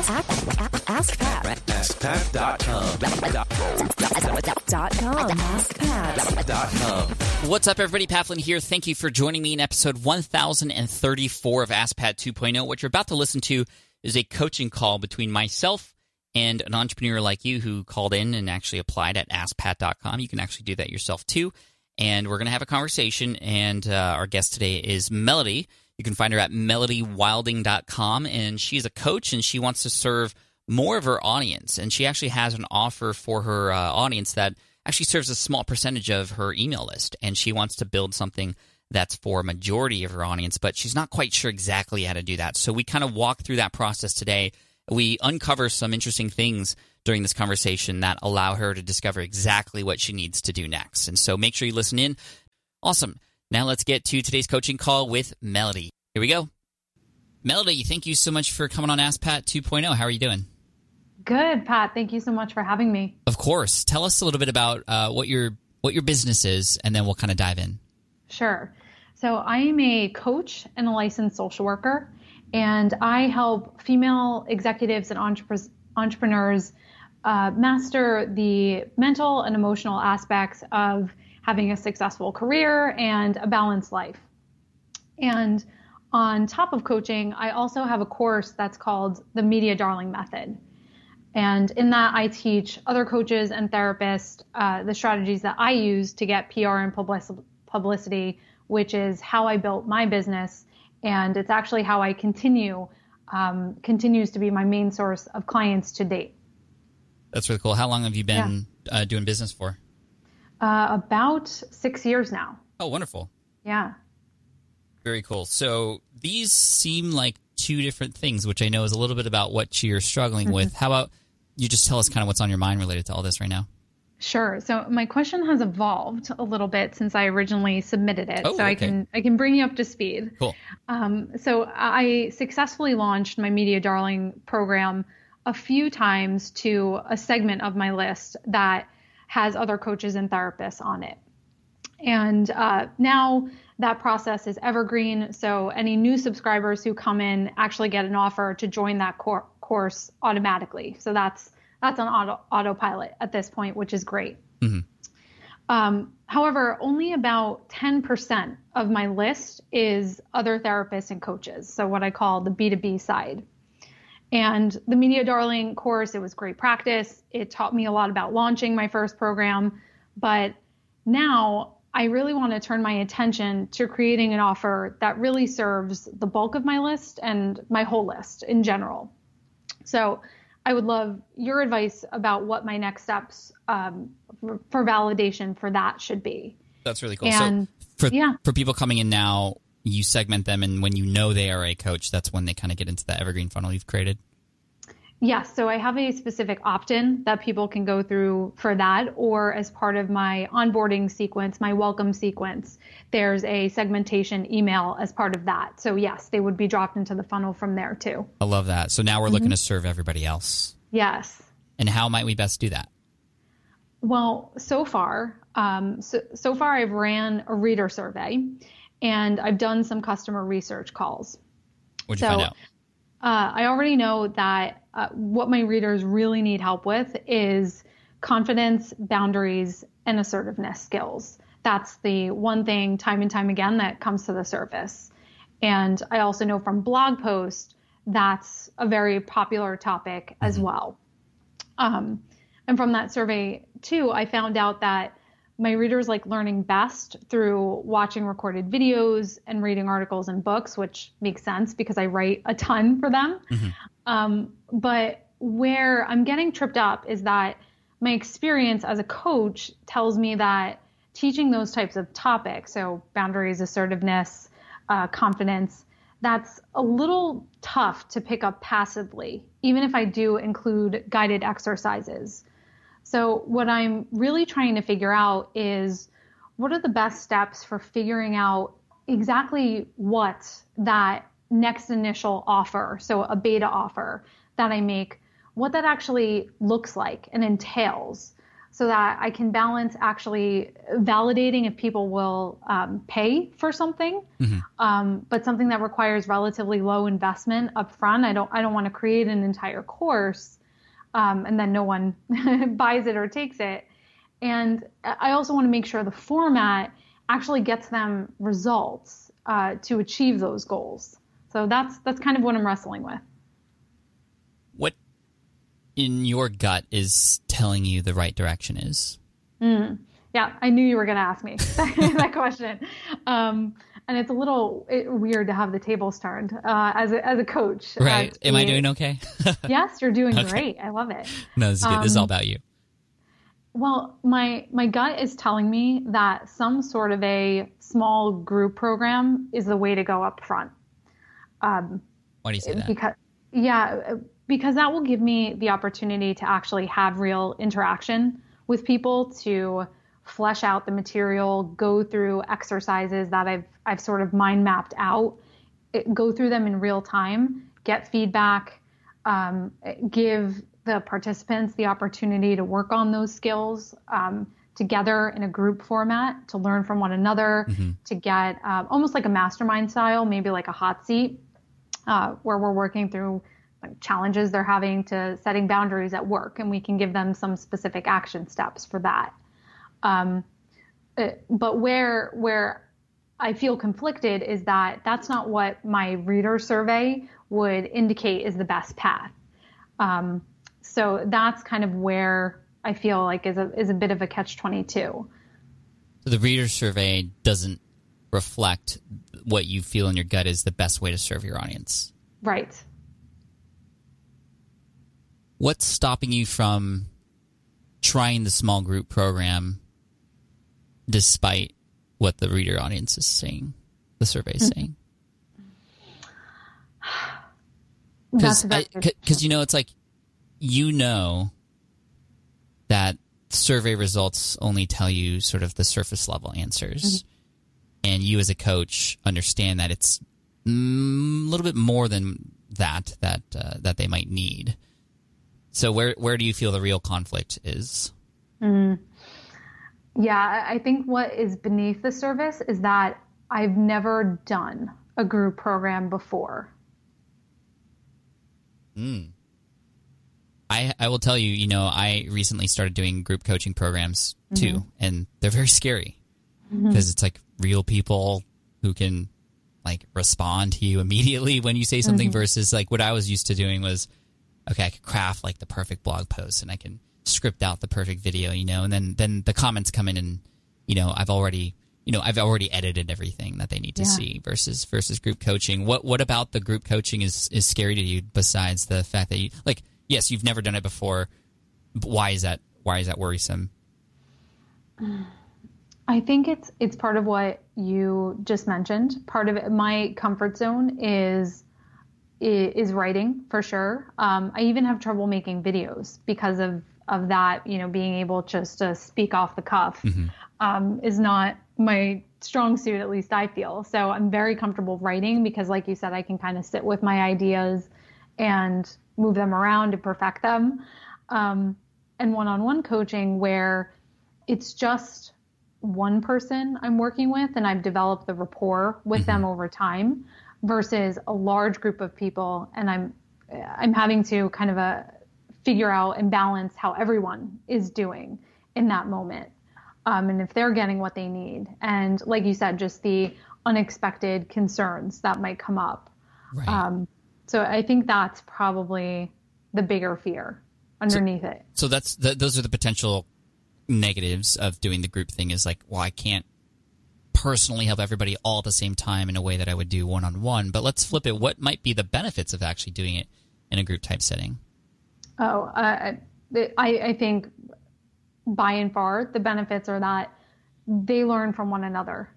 Ask, ask, ask Pat. AskPat.com. Dot com. Ask Dot com. What's up, everybody? Pat Flynn here. Thank you for joining me in episode 1034 of Ask Pat 2.0. What you're about to listen to is a coaching call between myself and an entrepreneur like you who called in and actually applied at AskPat.com. You can actually do that yourself too. And we're going to have a conversation. And uh, our guest today is Melody. You can find her at melodywilding.com. And she's a coach and she wants to serve more of her audience. And she actually has an offer for her uh, audience that actually serves a small percentage of her email list. And she wants to build something that's for a majority of her audience, but she's not quite sure exactly how to do that. So we kind of walk through that process today. We uncover some interesting things during this conversation that allow her to discover exactly what she needs to do next. And so make sure you listen in. Awesome. Now let's get to today's coaching call with Melody. Here we go. Melody, thank you so much for coming on Ask Pat 2.0. How are you doing? Good, Pat. Thank you so much for having me. Of course. Tell us a little bit about uh, what your what your business is, and then we'll kind of dive in. Sure. So, I am a coach and a licensed social worker, and I help female executives and entrep- entrepreneurs uh, master the mental and emotional aspects of having a successful career and a balanced life. And on top of coaching, I also have a course that's called the Media Darling Method. And in that, I teach other coaches and therapists uh, the strategies that I use to get PR and publicity, which is how I built my business. And it's actually how I continue, um, continues to be my main source of clients to date. That's really cool. How long have you been yeah. uh, doing business for? Uh, about six years now. Oh, wonderful. Yeah. Very cool. So these seem like two different things, which I know is a little bit about what you're struggling mm-hmm. with. How about you just tell us kind of what's on your mind related to all this right now? Sure. So my question has evolved a little bit since I originally submitted it, oh, so okay. I can I can bring you up to speed. Cool. Um, so I successfully launched my Media Darling program a few times to a segment of my list that has other coaches and therapists on it, and uh, now that process is evergreen. So any new subscribers who come in actually get an offer to join that cor- course automatically. So that's that's on auto autopilot at this point, which is great. Mm-hmm. Um, however, only about 10% of my list is other therapists and coaches. So what I call the B2B side. And the Media Darling course, it was great practice. It taught me a lot about launching my first program. But now I really want to turn my attention to creating an offer that really serves the bulk of my list and my whole list in general. So I would love your advice about what my next steps um, for, for, validation for that should be. That's really cool. And, so for, yeah. for people coming in now, you segment them, and when you know they are a coach, that's when they kind of get into the evergreen funnel you've created. Yes, so I have a specific opt in that people can go through for that, or as part of my onboarding sequence, my welcome sequence, there's a segmentation email as part of that. So, yes, they would be dropped into the funnel from there too. I love that. So now we're mm-hmm. looking to serve everybody else. Yes. And how might we best do that? Well, so far, um, so, so far I've ran a reader survey and I've done some customer research calls. What'd you so, find out? Uh, I already know that uh, what my readers really need help with is confidence, boundaries, and assertiveness skills. That's the one thing time and time again that comes to the surface. And I also know from blog posts that's a very popular topic as mm-hmm. well. Um, and from that survey, too, I found out that my readers like learning best through watching recorded videos and reading articles and books, which makes sense because I write a ton for them. Mm-hmm. Um, but where I'm getting tripped up is that my experience as a coach tells me that teaching those types of topics, so boundaries, assertiveness, uh, confidence, that's a little tough to pick up passively, even if I do include guided exercises. So, what I'm really trying to figure out is what are the best steps for figuring out exactly what that next initial offer, so a beta offer that I make, what that actually looks like and entails. so that I can balance actually validating if people will um, pay for something, um, but something that requires relatively low investment upfront. I don't I don't want to create an entire course um, and then no one buys it or takes it. And I also want to make sure the format actually gets them results uh, to achieve those goals. So that's that's kind of what I'm wrestling with. What in your gut is telling you the right direction is? Yeah, I knew you were going to ask me that question. Um, and it's a little weird to have the tables turned uh, as a, as a coach. Right. Am I doing okay? Yes, you're doing Okay. great. I love it. no, this is good. this is all Um, about you. Well, my my gut is telling me that some sort of a small group program is the way to go up front. Why do you say that? Because yeah, because that will give me the opportunity to actually have real interaction with people to flesh out the material, go through exercises that I've I've sort of mind mapped out, it- go through them in real time, get feedback, um, give the participants the opportunity to work on those skills um, together in a group format to learn from one another, to get um, almost like a mastermind style, maybe like a hot seat, uh, where we're working through like, challenges they're having to setting boundaries at work, and we can give them some specific action steps for that. Um, uh, but where where I feel conflicted is that that's not what my reader survey would indicate is the best path. Um, so that's kind of where I feel like is a is a bit of a catch twenty two. So the reader survey doesn't reflect what you feel in your gut is the best way to serve your audience. Right. What's stopping you from trying the small group program despite what the reader audience is saying, the survey is saying? That's a Because, you know, it's like, you know that survey results only tell you sort of the surface level answers. And you as a coach understand that it's mm, a little bit more than that, that, uh, that they might need. So where, where do you feel the real conflict is? Yeah, I think what is beneath the surface is that I've never done a group program before. Hmm. I, I will tell you, you know, I recently started doing group coaching programs mm-hmm. too, and they're very scary. Mm-hmm. Because it's like real people who can like respond to you immediately when you say something mm-hmm. versus like what I was used to doing was, okay, I could craft like the perfect blog post and I can script out the perfect video, you know, and then, then the comments come in and, you know, I've already, you know, I've already edited everything that they need to Yeah. see versus, versus group coaching. What, what about the group coaching is, is scary to you besides the fact that you, like, yes, you've never done it before. But why is that, why is that worrisome? I think it's it's part of what you just mentioned. Part of it, my comfort zone is is writing for sure. Um, I even have trouble making videos because of of that. You know, being able just to speak off the cuff um, is not my strong suit. At least I feel so. I'm very comfortable writing because, like you said, I can kind of sit with my ideas and move them around and perfect them. Um, and one-on-one coaching where it's just one person I'm working with and I've developed the rapport with them over time versus a large group of people and I'm I'm having to kind of uh figure out and balance how everyone is doing in that moment um, and if they're getting what they need. And like you said just the unexpected concerns that might come up. Right. um, so I think that's probably the bigger fear underneath it. so that's th- those are the potential negatives of doing the group thing is like well i can't personally help everybody all at the same time in a way that i would do one-on-one but let's flip it. What might be the benefits of actually doing it in a group type setting Oh, uh, I, I think by and far the benefits are that they learn from one another.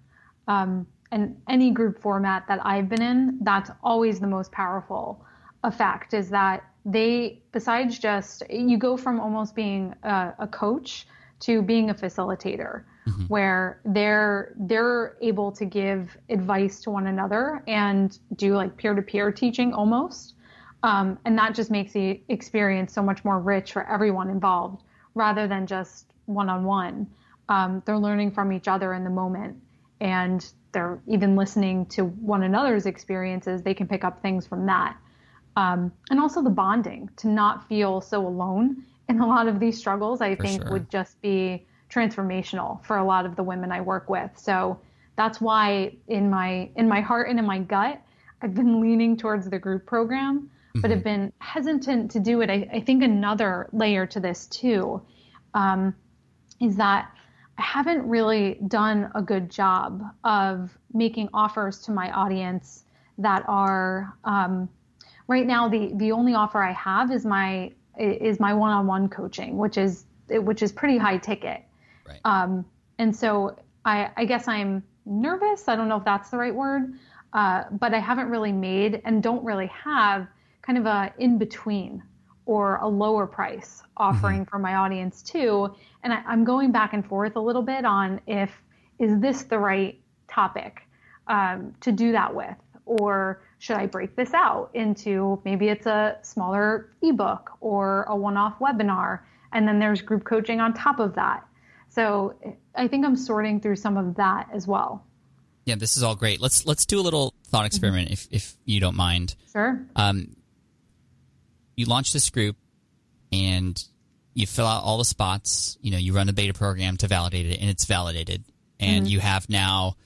Um, and any group format that I've been in, that's always the most powerful effect is that they, besides just, you go from almost being a, a coach to being a facilitator. Where they're they're able to give advice to one another and do like peer to peer teaching almost, um, and that just makes the experience so much more rich for everyone involved rather than just one on one. They're learning from each other in the moment, and they're even listening to one another's experiences. They can pick up things from that. Um, and also the bonding to not feel so alone in a lot of these struggles, I For think sure. would just be transformational for a lot of the women I work with. So that's why in my in my heart and in my gut, I've been leaning towards the group program, but have been hesitant to do it. I, I think another layer to this too um, is that I haven't really done a good job of making offers to my audience that are um, right now the the only offer I have is my is my one-on-one coaching, which is which is pretty high ticket. Right. Um, and so I, I guess I'm nervous. I don't know if that's the right word, uh, but I haven't really made and don't really have kind of a in between or a lower price offering for my audience too. And I, I'm going back and forth a little bit on if is this the right topic um, to do that with, or should I break this out into maybe it's a smaller ebook or a one-off webinar, and then there's group coaching on top of that. So I think I'm sorting through some of that as well. Yeah, this is all great. Let's let's do a little thought experiment if if you don't mind. Sure. Um, you launch this group and you fill out all the spots. You know, you run the beta program to validate it, and it's validated. And mm-hmm. you have now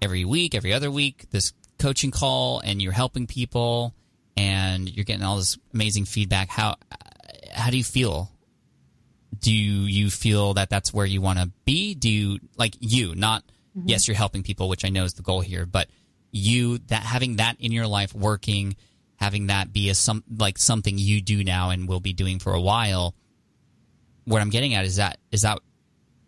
every week, every other week, this coaching call, and you're helping people, and you're getting all this amazing feedback. How how do you feel? Do you feel that that's where you want to be? Do you like you? Not mm-hmm. yes, you're helping people, which I know is the goal here, but you that having that in your life working having that be a some like something you do now and will be doing for a while what i'm getting at is that is that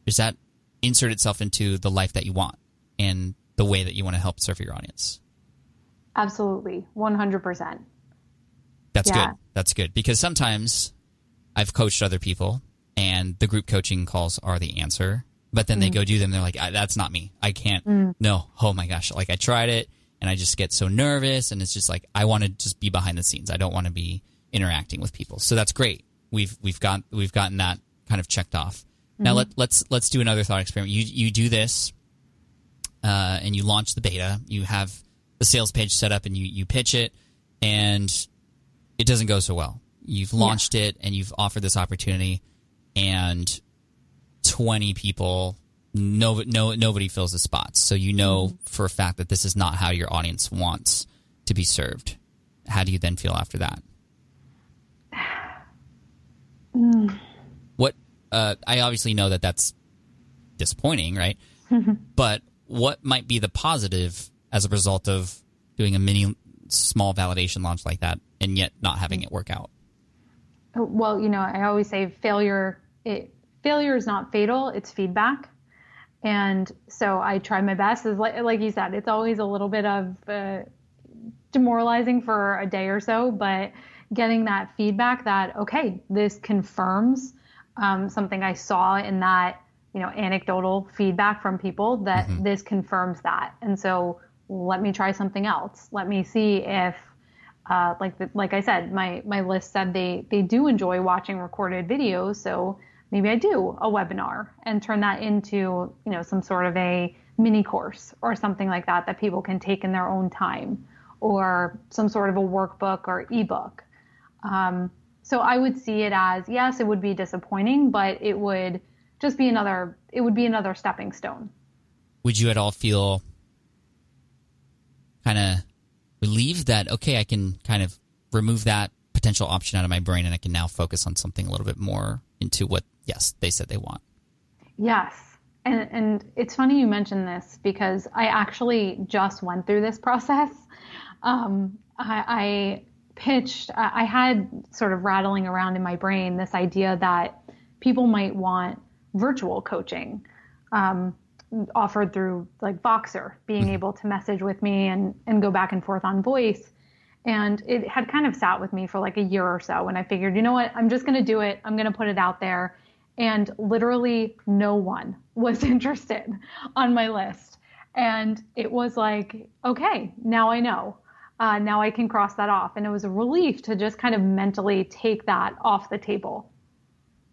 is that insert itself into the life that you want and the way that you want to help serve your audience. Absolutely. 100%. that's Yeah. good that's good. Because sometimes i've coached other people and the group coaching calls are the answer but then they go do them. They're like "I- that's not me. I can't no. Oh my gosh. Like i tried it and i just get so nervous and it's just like i want to just be behind the scenes. I don't want to be interacting with people. So that's great. We've we've got we've gotten that kind of checked off. Now let, let's let's do another thought experiment. You you do this uh, and you launch the beta. You have the sales page set up and you you pitch it and it doesn't go so well. You've launched it and you've offered this opportunity, and twenty people, no, no, nobody fills the spots. So you know for a fact that this is not how your audience wants to be served. How do you then feel after that? What uh, I obviously know that that's disappointing, right? but what might be the positive as a result of doing a mini small validation launch like that and yet not having it work out? Well, you know, I always say failure it failure is not fatal, it's feedback. And so I try my best. Is like like you said, it's always a little bit of uh, demoralizing for a day or so, but getting that feedback that okay, this confirms um, something I saw in that you know anecdotal feedback from people that this confirms that, and so let me try something else. Let me see if uh, like the, like I said, my my list said they they do enjoy watching recorded videos, so maybe I do a webinar and turn that into you know some sort of a mini course or something like that that people can take in their own time, or some sort of a workbook or ebook. Um, so I would see it as yes, it would be disappointing, but it would just be another it would be another stepping stone. Would you at all feel kind of relieved that okay, I can kind of remove that potential option out of my brain and I can now focus on something a little bit more into what yes they said they want. Yes. And, and it's funny you mentioned this because I actually just went through this process. Um, I, I pitched, I had sort of rattling around in my brain this idea that people might want virtual coaching um, offered through like Voxer, being able to message with me and, and go back and forth on voice. And it had kind of sat with me for like a year or so. And I figured, you know what? I'm just going to do it. I'm going to put it out there. And literally no one was interested on my list. And it was like, okay, now I know. Uh, now I can cross that off. And it was a relief to just kind of mentally take that off the table.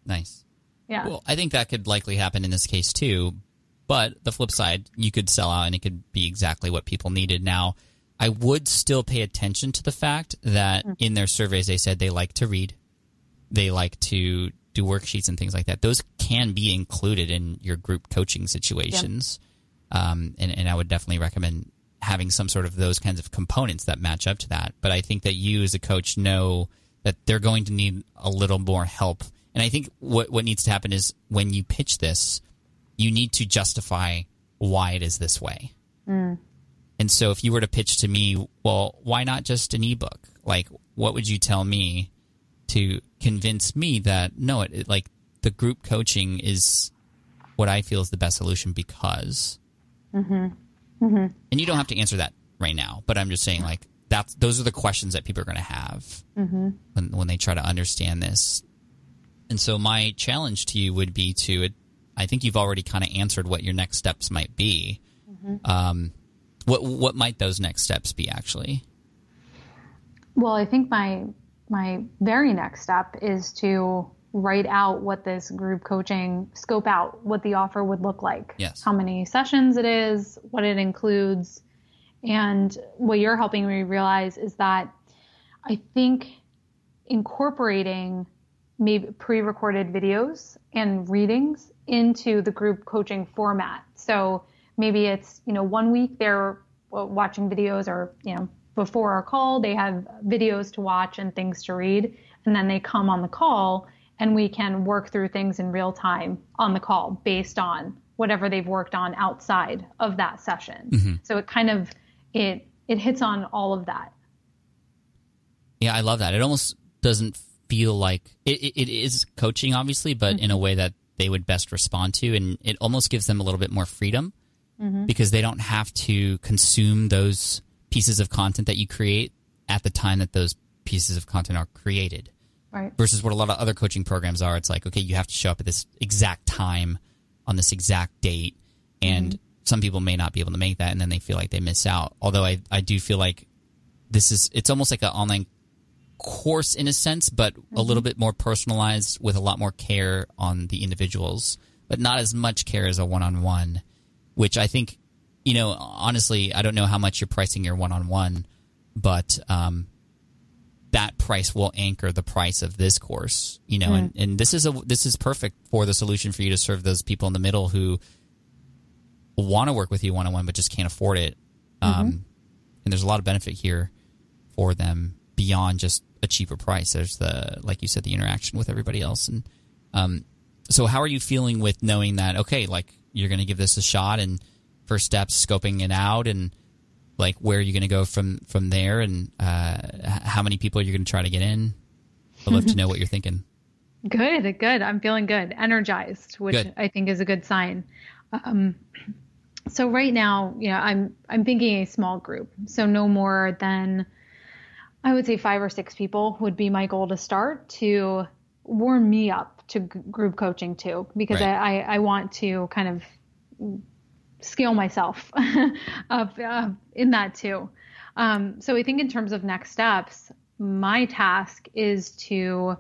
Nice. Yeah. Well, I think that could likely happen in this case too. But the flip side, you could sell out and it could be exactly what people needed. Now, I would still pay attention to the fact that Mm. in their surveys they said they like to read, they like to do worksheets and things like that. Those can be included in your group coaching situations. Um, and, and I would definitely recommend having some sort of those kinds of components that match up to that. But I think that you as a coach know that they're going to need a little more help. And I think what what needs to happen is when you pitch this, you need to justify why it is this way. And so if you were to pitch to me, well, why not just an ebook? Like, what would you tell me to convince me that no, it, it like the group coaching is what I feel is the best solution because. Mm-hmm. Mm-hmm. And you don't have to answer that right now, but I'm just saying like that's those are the questions that people are going to have mm-hmm. when when they try to understand this. And so my challenge to you would be to I think you've already kind of answered what your next steps might be. Um, what what might those next steps be actually? Well, I think my my very next step is to write out what this group coaching scope out what the offer would look like. Yes. How many sessions it is, what it includes. And what you're helping me realize is that I think incorporating maybe pre-recorded videos and readings into the group coaching format. So maybe it's, you know, one week they're watching videos or, you know, before our call, they have videos to watch and things to read. And then they come on the call and we can work through things in real time on the call based on whatever they've worked on outside of that session. Mm-hmm. So it kind of, it, it hits on all of that. Yeah, I love that. It almost doesn't feel like it, it, it is coaching, obviously, but in a mm-hmm. way that they would best respond to, and it almost gives them a little bit more freedom Mm-hmm. because they don't have to consume those pieces of content that you create at the time that those pieces of content are created. Right. Versus what a lot of other coaching programs are, it's like okay, you have to show up at this exact time on this exact date, and mm-hmm. some people may not be able to make that, and then they feel like they miss out. Although I I do feel like this is it's almost like an online course in a sense, but a mm-hmm. little bit more personalized with a lot more care on the individuals, but not as much care as a one on one, which I think, you know, honestly, I don't know how much you're pricing your one on one, but um, that price will anchor the price of this course, you know, and, and this is a this is perfect for the solution for you to serve those people in the middle who want to work with you one on one but just can't afford it. Um, and there's a lot of benefit here for them beyond just a cheaper price. There's the like you said, the interaction with everybody else. And um, so, how are you feeling with knowing that okay, like you're going to give this a shot and first steps, scoping it out, and like where are you going to go from from there, and uh, how many people are you going to try to get in? I'd love to know what you're thinking. Good, good. I'm feeling good, energized, which Good. I think is a good sign. Um, so right now, you know, I'm I'm thinking a small group, so no more than I would say five or six people would be my goal to start to warm me up to g- group coaching too, because Right. I, I I want to kind of scale myself up uh, in that too. Um, so I think in terms of next steps, my task is to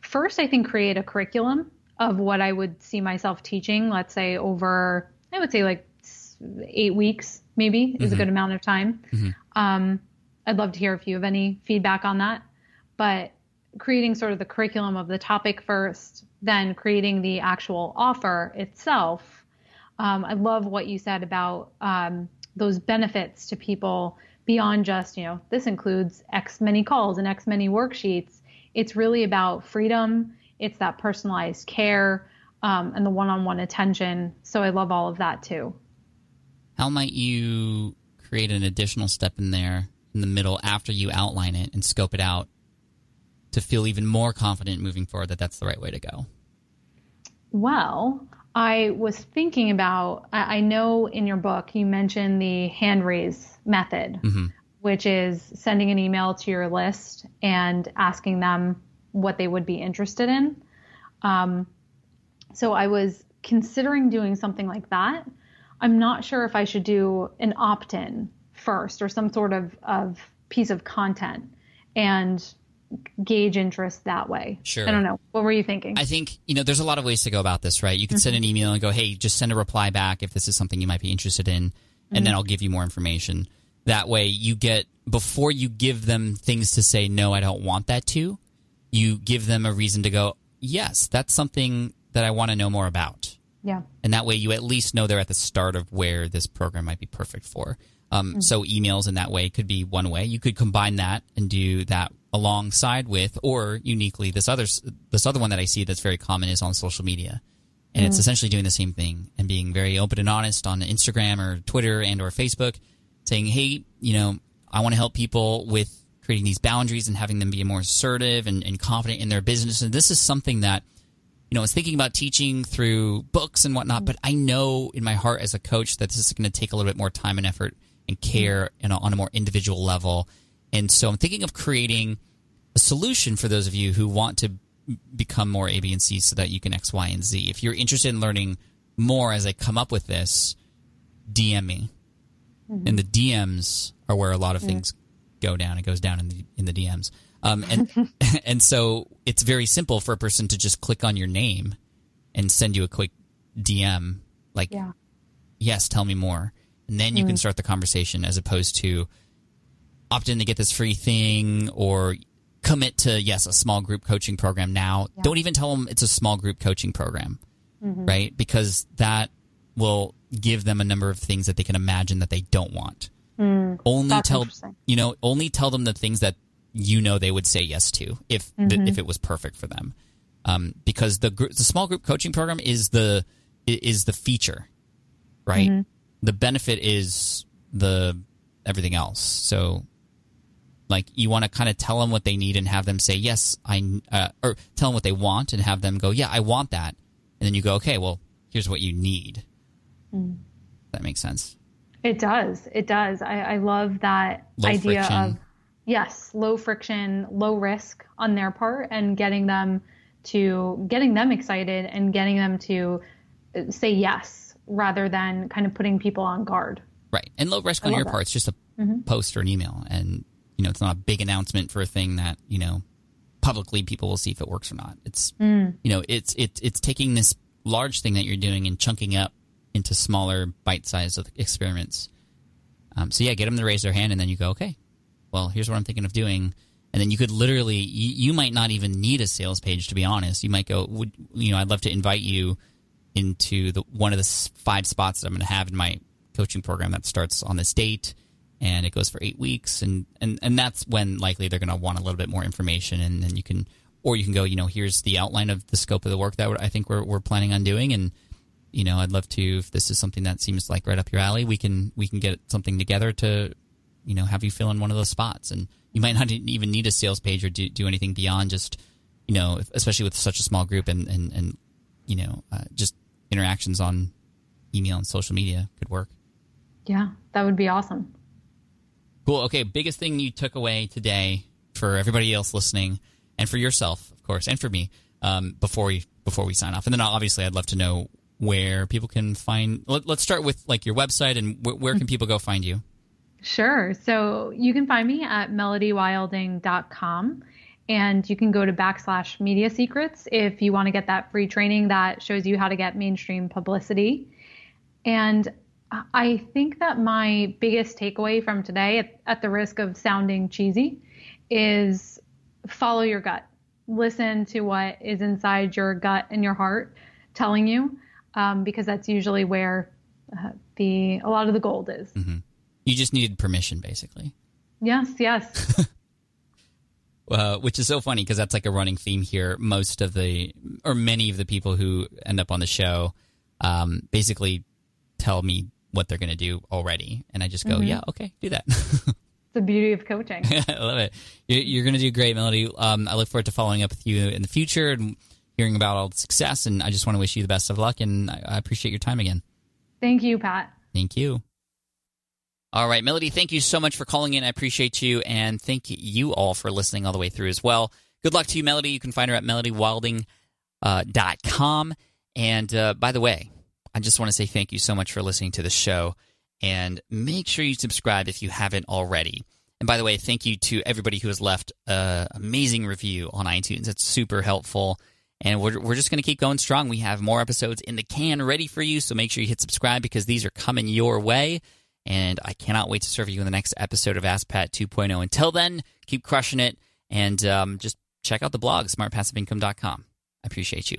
first, I think, create a curriculum of what I would see myself teaching, let's say over, I would say like eight weeks, maybe is a good amount of time. Um, I'd love to hear if you have any feedback on that. But creating sort of the curriculum of the topic first, then creating the actual offer itself. Um, I love what you said about um, those benefits to people beyond just, you know, this includes X many calls and X many worksheets. It's really about freedom. It's that personalized care um, and the one-on-one attention. So I love all of that too. How might you create an additional step in there in the middle after you outline it and scope it out to feel even more confident moving forward that that's the right way to go? Well, I was thinking about, I I know in your book you mentioned the hand raise method, which is sending an email to your list and asking them what they would be interested in. Um, so I was considering doing something like that. I'm not sure if I should do an opt in first or some sort of, of piece of content and gauge interest that way. Sure. I don't know. What were you thinking? I think you know there's a lot of ways to go about this, right? You could send an mm-hmm. email and go, "Hey, just send a reply back if this is something you might be interested in," and then mm-hmm. I'll give you more information. That way, you get before you give them things to say, "No, I don't want that to." You give them a reason to go, "Yes, that's something that I want to know more about." yeah. and that way you at least know they're at the start of where this program might be perfect for. Um, mm. So emails in that way could be one way. You could combine that and do that alongside with, or uniquely, this other this other one that I see that's very common is on social media, and it's mm. essentially doing the same thing and being very open and honest on Instagram or Twitter and or Facebook, saying, "Hey, you know, I want to help people with creating these boundaries and having them be more assertive and, and confident in their business." And this is something that you know, I was thinking about teaching through books and whatnot, but I know in my heart as a coach that this is going to take a little bit more time and effort and care mm. you know, on a more individual level. And so I'm thinking of creating a solution for those of you who want to become more A, B, and C so that you can X, Y, and Z. If you're interested in learning more as I come up with this, DM me. And the DMs are where a lot of things go down. It goes down in the in the DMs. Um, and and so it's very simple for a person to just click on your name and send you a quick DM like Yeah. yes, tell me more. And then you can start the conversation as opposed to opt in to get this free thing or commit to, yes, a small group coaching program now. Don't even tell them it's a small group coaching program, mm-hmm. right? Because that will give them a number of things that they can imagine that they don't want. Mm. Only tell, you know, only tell them the things that you know they would say yes to if th- mm-hmm. if it was perfect for them. Um, because the gr- the small group coaching program is the is the feature, right? Mm-hmm. The benefit is the everything else. So, like, you want to kind of tell them what they need and have them say yes, I uh, or tell them what they want and have them go, yeah, I want that, and then you go, okay, well, here's what you need. That makes sense. It does. It does. I, I love that Low idea friction. of yes, low friction, low risk on their part, and getting them to getting them excited and getting them to uh, say yes rather than kind of putting people on guard. Right. And low risk on your that. part. It's just a post or an email. And, you know, it's not a big announcement for a thing that, you know, publicly people will see if it works or not. It's, you know, it's, it's, it's taking this large thing that you're doing and chunking up into smaller bite sized experiments. Um, so yeah, get them to raise their hand and then you go, okay, well, here's what I'm thinking of doing. And then you could literally, you, you might not even need a sales page to be honest. You might go, would, you know, I'd love to invite you into the one of the five spots that I'm going to have in my coaching program that starts on this date and it goes for eight weeks and and and that's when likely they're going to want a little bit more information and then you can or you can go you know here's the outline of the scope of the work that I think we're we're planning on doing and you know I'd love to if this is something that seems like right up your alley we can we can get something together to you know have you fill in one of those spots and you might not even need a sales page or do, do anything beyond just you know especially with such a small group and and, and you know uh, just interactions on email and social media could work Yeah, that would be awesome. Cool. Okay. Biggest thing you took away today for everybody else listening, and for yourself, of course, and for me, um, before we before we sign off, and then obviously I'd love to know where people can find. Let, let's start with like your website and wh- where can people go find you. Sure. So you can find me at melodywilding.com and you can go to backslash media secrets if you want to get that free training that shows you how to get mainstream publicity. And I think that my biggest takeaway from today, at, at the risk of sounding cheesy, is follow your gut. Listen to what is inside your gut and your heart telling you, um, because that's usually where uh, the a lot of the gold is. You just needed permission, basically. Yes, yes. uh, which is so funny because that's like a running theme here. Most of the, or many of the people who end up on the show, um, basically tell me what they're going to do already, and I just go, "Yeah, okay, do that." the beauty of coaching. I love it. You're, you're going to do great, Melody. Um, I look forward to following up with you in the future and hearing about all the success. And I just want to wish you the best of luck. And I, appreciate your time again. Thank you, Pat. Thank you. All right, Melody, thank you so much for calling in. I appreciate you. And thank you all for listening all the way through as well. Good luck to you, Melody. You can find her at melodywilding.com. Uh, dot com. and uh, by the way, I just want to say thank you so much for listening to the show. And make sure you subscribe if you haven't already. And by the way, thank you to everybody who has left an amazing review on iTunes. It's super helpful. And we're, we're just going to keep going strong. We have more episodes in the can ready for you. So make sure you hit subscribe because these are coming your way. And I cannot wait to serve you in the next episode of Ask Pat 2.0. Until then, keep crushing it and um, just check out the blog, smartpassiveincome.com. I appreciate you.